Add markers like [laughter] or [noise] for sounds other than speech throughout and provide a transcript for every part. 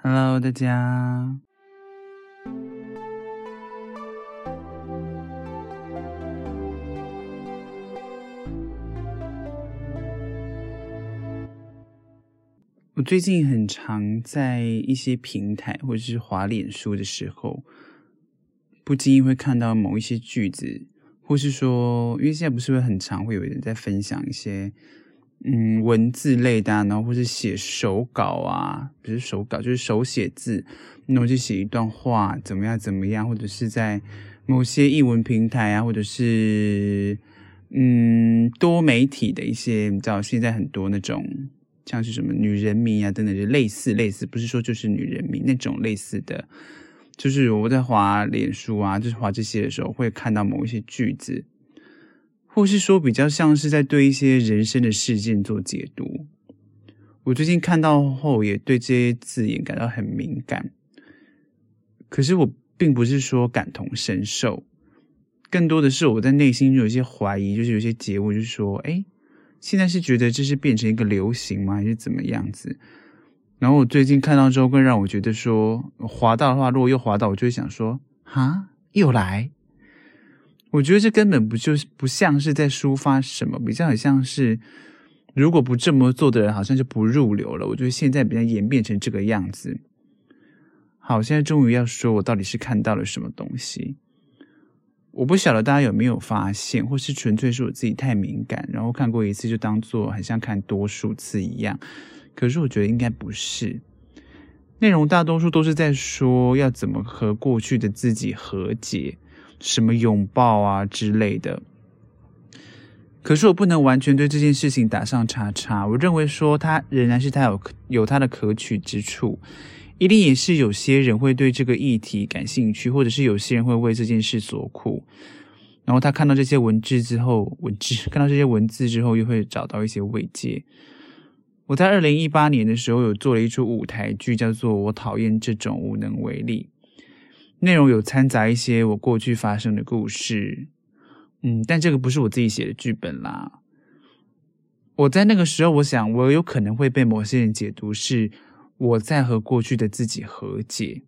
Hello，大家。我最近很常在一些平台或者是滑脸书的时候，不经意会看到某一些句子，或是说，因为现在不是会很常会有人在分享一些。嗯，文字类的，然后或是写手稿啊，不是手稿，就是手写字，然后就写一段话，怎么样怎么样，或者是在某些译文平台啊，或者是嗯多媒体的一些，你知道现在很多那种像是什么女人迷啊等等，就类似类似，不是说就是女人迷那种类似的，就是我在滑脸书啊，就是滑这些的时候，会看到某一些句子。或是说比较像是在对一些人生的事件做解读。我最近看到后，也对这些字眼感到很敏感。可是我并不是说感同身受，更多的是我在内心有一些怀疑，就是有些结果，就是说，哎，现在是觉得这是变成一个流行吗？还是怎么样子？然后我最近看到之后，更让我觉得说，滑到的话，如果又滑到，我就会想说，哈，又来。我觉得这根本不就是不像是在抒发什么，比较很像是，如果不这么做的人，好像就不入流了。我觉得现在比较演变成这个样子。好，现在终于要说我到底是看到了什么东西。我不晓得大家有没有发现，或是纯粹是我自己太敏感，然后看过一次就当做很像看多数次一样。可是我觉得应该不是，内容大多数都是在说要怎么和过去的自己和解。什么拥抱啊之类的，可是我不能完全对这件事情打上叉叉。我认为说它仍然是它有有它的可取之处，一定也是有些人会对这个议题感兴趣，或者是有些人会为这件事所苦。然后他看到这些文字之后，文字 [laughs] 看到这些文字之后，又会找到一些慰藉。我在二零一八年的时候有做了一出舞台剧，叫做《我讨厌这种无能为力》。内容有掺杂一些我过去发生的故事，嗯，但这个不是我自己写的剧本啦。我在那个时候，我想我有可能会被某些人解读是我在和过去的自己和解。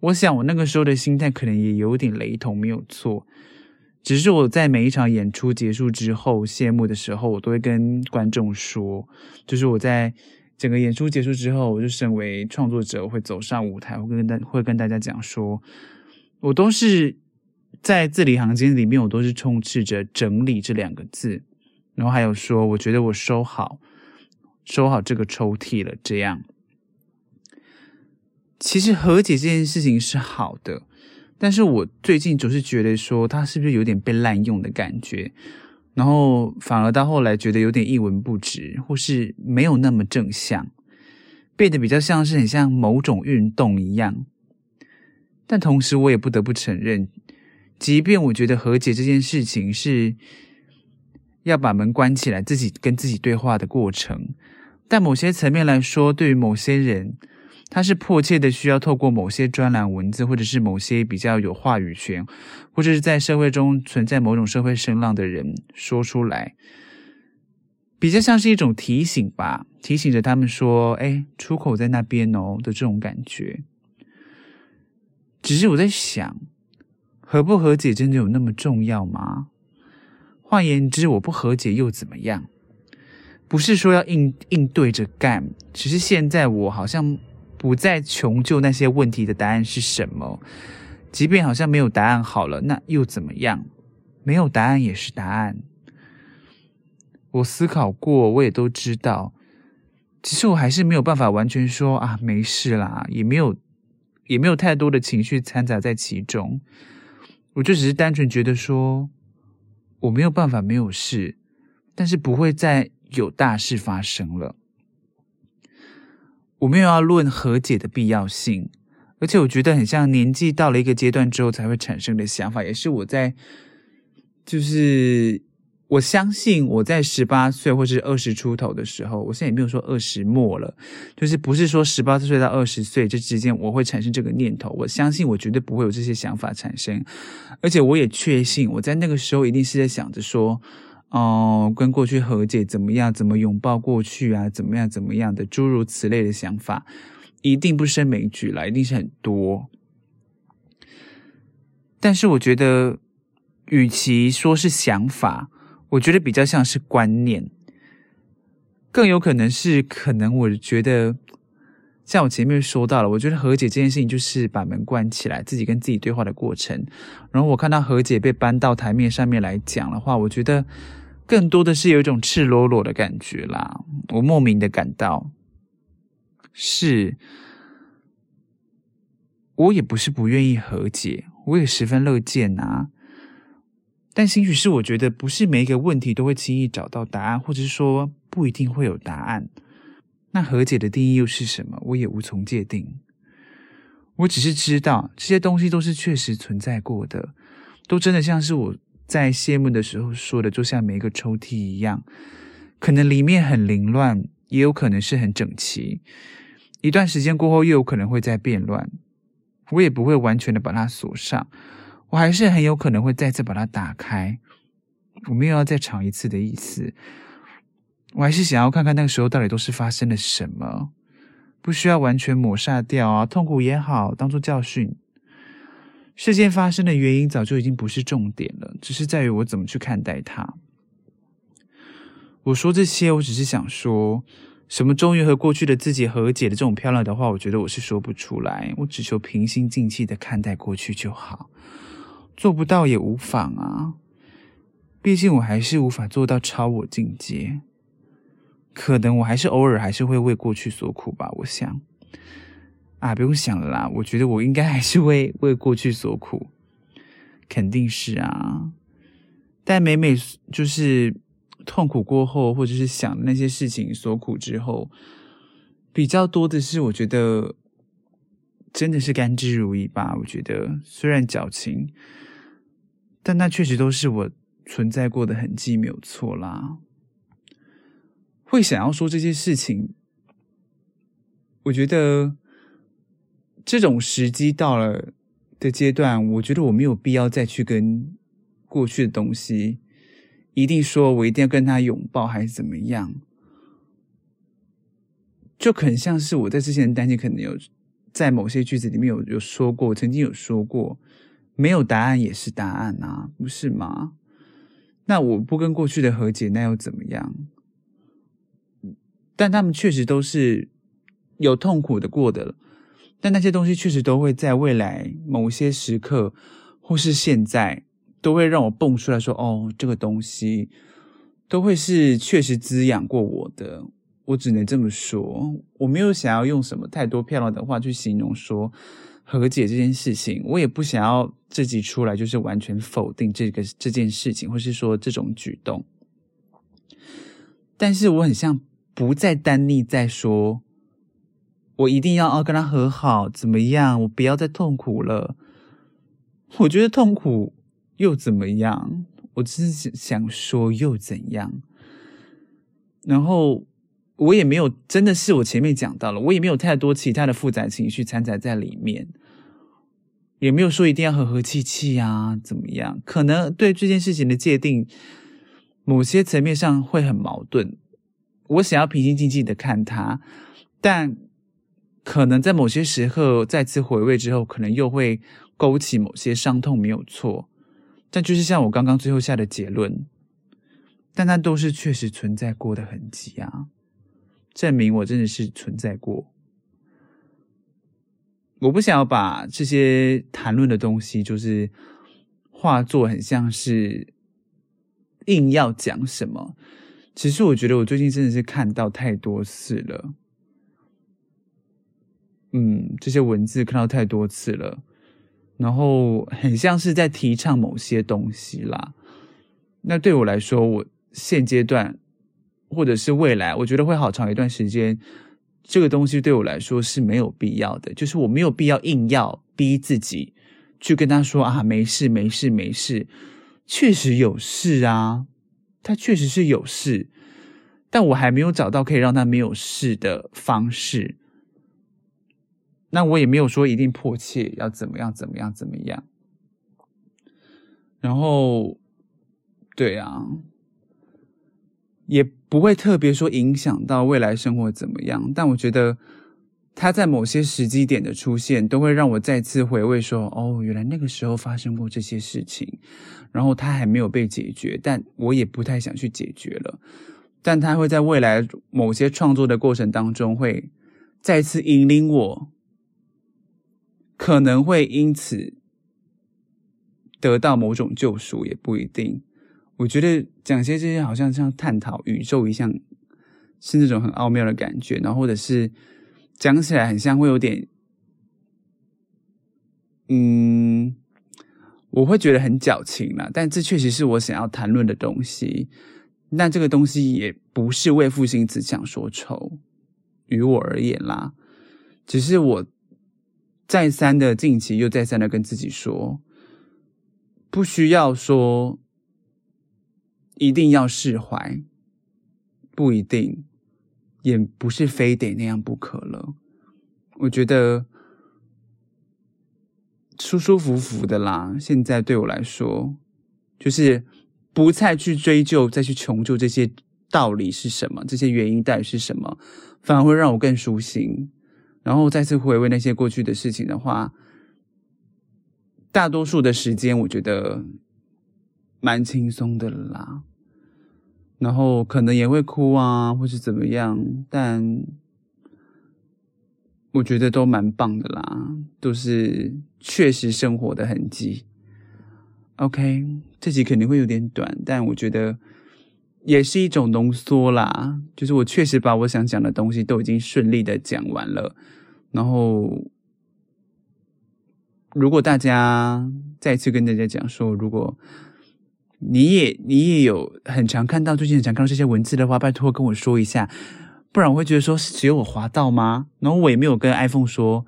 我想我那个时候的心态可能也有点雷同，没有错。只是我在每一场演出结束之后谢幕的时候，我都会跟观众说，就是我在。整个演出结束之后，我就身为创作者，会走上舞台，会跟大会跟大家讲说，我都是在字里行间里面，我都是充斥着整理这两个字，然后还有说，我觉得我收好，收好这个抽屉了。这样，其实和解这件事情是好的，但是我最近总是觉得说，它是不是有点被滥用的感觉？然后反而到后来觉得有点一文不值，或是没有那么正向，变得比较像是很像某种运动一样。但同时我也不得不承认，即便我觉得和解这件事情是要把门关起来，自己跟自己对话的过程，但某些层面来说，对于某些人，他是迫切的需要透过某些专栏文字，或者是某些比较有话语权，或者是在社会中存在某种社会声浪的人说出来，比较像是一种提醒吧，提醒着他们说：“哎，出口在那边哦”的这种感觉。只是我在想，和不和解真的有那么重要吗？换言之，我不和解又怎么样？不是说要应应对着干，只是现在我好像。不再穷究那些问题的答案是什么，即便好像没有答案好了，那又怎么样？没有答案也是答案。我思考过，我也都知道，其实我还是没有办法完全说啊，没事啦，也没有，也没有太多的情绪掺杂在其中。我就只是单纯觉得说，我没有办法没有事，但是不会再有大事发生了。我没有要论和解的必要性，而且我觉得很像年纪到了一个阶段之后才会产生的想法，也是我在，就是我相信我在十八岁或是二十出头的时候，我现在也没有说二十末了，就是不是说十八岁到二十岁这之间我会产生这个念头，我相信我绝对不会有这些想法产生，而且我也确信我在那个时候一定是在想着说。哦，跟过去和解怎么样？怎么拥抱过去啊？怎么样？怎么样的诸如此类的想法，一定不胜枚举啦，一定是很多。但是我觉得，与其说是想法，我觉得比较像是观念，更有可能是可能。我觉得，像我前面说到了，我觉得和解这件事情就是把门关起来，自己跟自己对话的过程。然后我看到和解被搬到台面上面来讲的话，我觉得更多的是有一种赤裸裸的感觉啦。我莫名的感到，是，我也不是不愿意和解。我也十分乐见啊，但兴许是我觉得不是每一个问题都会轻易找到答案，或者说不一定会有答案。那和解的定义又是什么？我也无从界定。我只是知道这些东西都是确实存在过的，都真的像是我在谢幕的时候说的，就像每一个抽屉一样，可能里面很凌乱，也有可能是很整齐。一段时间过后，又有可能会再变乱。我也不会完全的把它锁上，我还是很有可能会再次把它打开。我没有要再尝一次的意思，我还是想要看看那个时候到底都是发生了什么，不需要完全抹杀掉啊，痛苦也好，当做教训。事件发生的原因早就已经不是重点了，只是在于我怎么去看待它。我说这些，我只是想说。什么终于和过去的自己和解的这种漂亮的话，我觉得我是说不出来。我只求平心静气的看待过去就好，做不到也无妨啊。毕竟我还是无法做到超我境界，可能我还是偶尔还是会为过去所苦吧。我想，啊，不用想了啦。我觉得我应该还是为为过去所苦，肯定是啊。但每每就是。痛苦过后，或者是想那些事情所苦之后，比较多的是，我觉得真的是甘之如饴吧。我觉得虽然矫情，但那确实都是我存在过的痕迹，没有错啦。会想要说这些事情，我觉得这种时机到了的阶段，我觉得我没有必要再去跟过去的东西。一定说，我一定要跟他拥抱，还是怎么样？就很像是我在之前的单集，可能有在某些句子里面有有说过，曾经有说过，没有答案也是答案啊，不是吗？那我不跟过去的和解，那又怎么样？但他们确实都是有痛苦的过的，但那些东西确实都会在未来某些时刻，或是现在。都会让我蹦出来说：“哦，这个东西都会是确实滋养过我的。”我只能这么说，我没有想要用什么太多漂亮的话去形容说和解这件事情。我也不想要自己出来就是完全否定这个这件事情，或是说这种举动。但是我很像不再单立在说，我一定要要跟他和好，怎么样？我不要再痛苦了。我觉得痛苦。又怎么样？我只是想说又怎样？然后我也没有，真的是我前面讲到了，我也没有太多其他的复杂情绪掺杂在里面，也没有说一定要和和气气啊，怎么样？可能对这件事情的界定，某些层面上会很矛盾。我想要平心静气的看他，但可能在某些时刻再次回味之后，可能又会勾起某些伤痛，没有错。但就是像我刚刚最后下的结论，但那都是确实存在过的痕迹啊，证明我真的是存在过。我不想要把这些谈论的东西，就是化作很像是硬要讲什么。其实我觉得我最近真的是看到太多次了，嗯，这些文字看到太多次了。然后很像是在提倡某些东西啦，那对我来说，我现阶段或者是未来，我觉得会好长一段时间，这个东西对我来说是没有必要的，就是我没有必要硬要逼自己去跟他说啊，没事没事没事，确实有事啊，他确实是有事，但我还没有找到可以让他没有事的方式。那我也没有说一定迫切要怎么样怎么样怎么样，然后，对啊，也不会特别说影响到未来生活怎么样。但我觉得他在某些时机点的出现，都会让我再次回味说：“哦，原来那个时候发生过这些事情，然后他还没有被解决，但我也不太想去解决了。但他会在未来某些创作的过程当中，会再次引领我，可能会因此得到某种救赎，也不一定。我觉得讲些这些，好像像探讨宇宙一样，是那种很奥妙的感觉，然后或者是。”讲起来很像会有点，嗯，我会觉得很矫情啦。但这确实是我想要谈论的东西。但这个东西也不是为赋新词强说愁，于我而言啦，只是我再三的近期又再三的跟自己说，不需要说一定要释怀，不一定。也不是非得那样不可了。我觉得舒舒服服的啦。现在对我来说，就是不再去追究、再去穷究这些道理是什么，这些原因到底是什么，反而会让我更舒心。然后再次回味那些过去的事情的话，大多数的时间我觉得蛮轻松的啦。然后可能也会哭啊，或是怎么样，但我觉得都蛮棒的啦，都是确实生活的痕迹。OK，这集肯定会有点短，但我觉得也是一种浓缩啦。就是我确实把我想讲的东西都已经顺利的讲完了。然后，如果大家再次跟大家讲说，如果你也你也有很常看到，最近很常看到这些文字的话，拜托跟我说一下，不然我会觉得说是只有我滑到吗？然后我也没有跟 iPhone 说，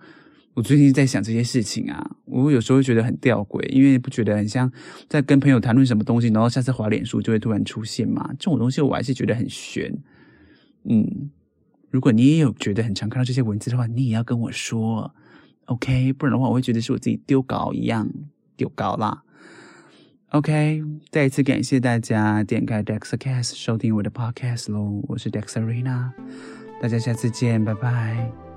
我最近在想这些事情啊。我有时候会觉得很吊诡，因为不觉得很像在跟朋友谈论什么东西，然后下次滑脸书就会突然出现嘛。这种东西我还是觉得很玄。嗯，如果你也有觉得很常看到这些文字的话，你也要跟我说，OK？不然的话，我会觉得是我自己丢稿一样，丢稿啦。OK，再一次感谢大家点开 Dexercast 收听我的 Podcast 喽，我是 dex arina 大家下次见，拜拜。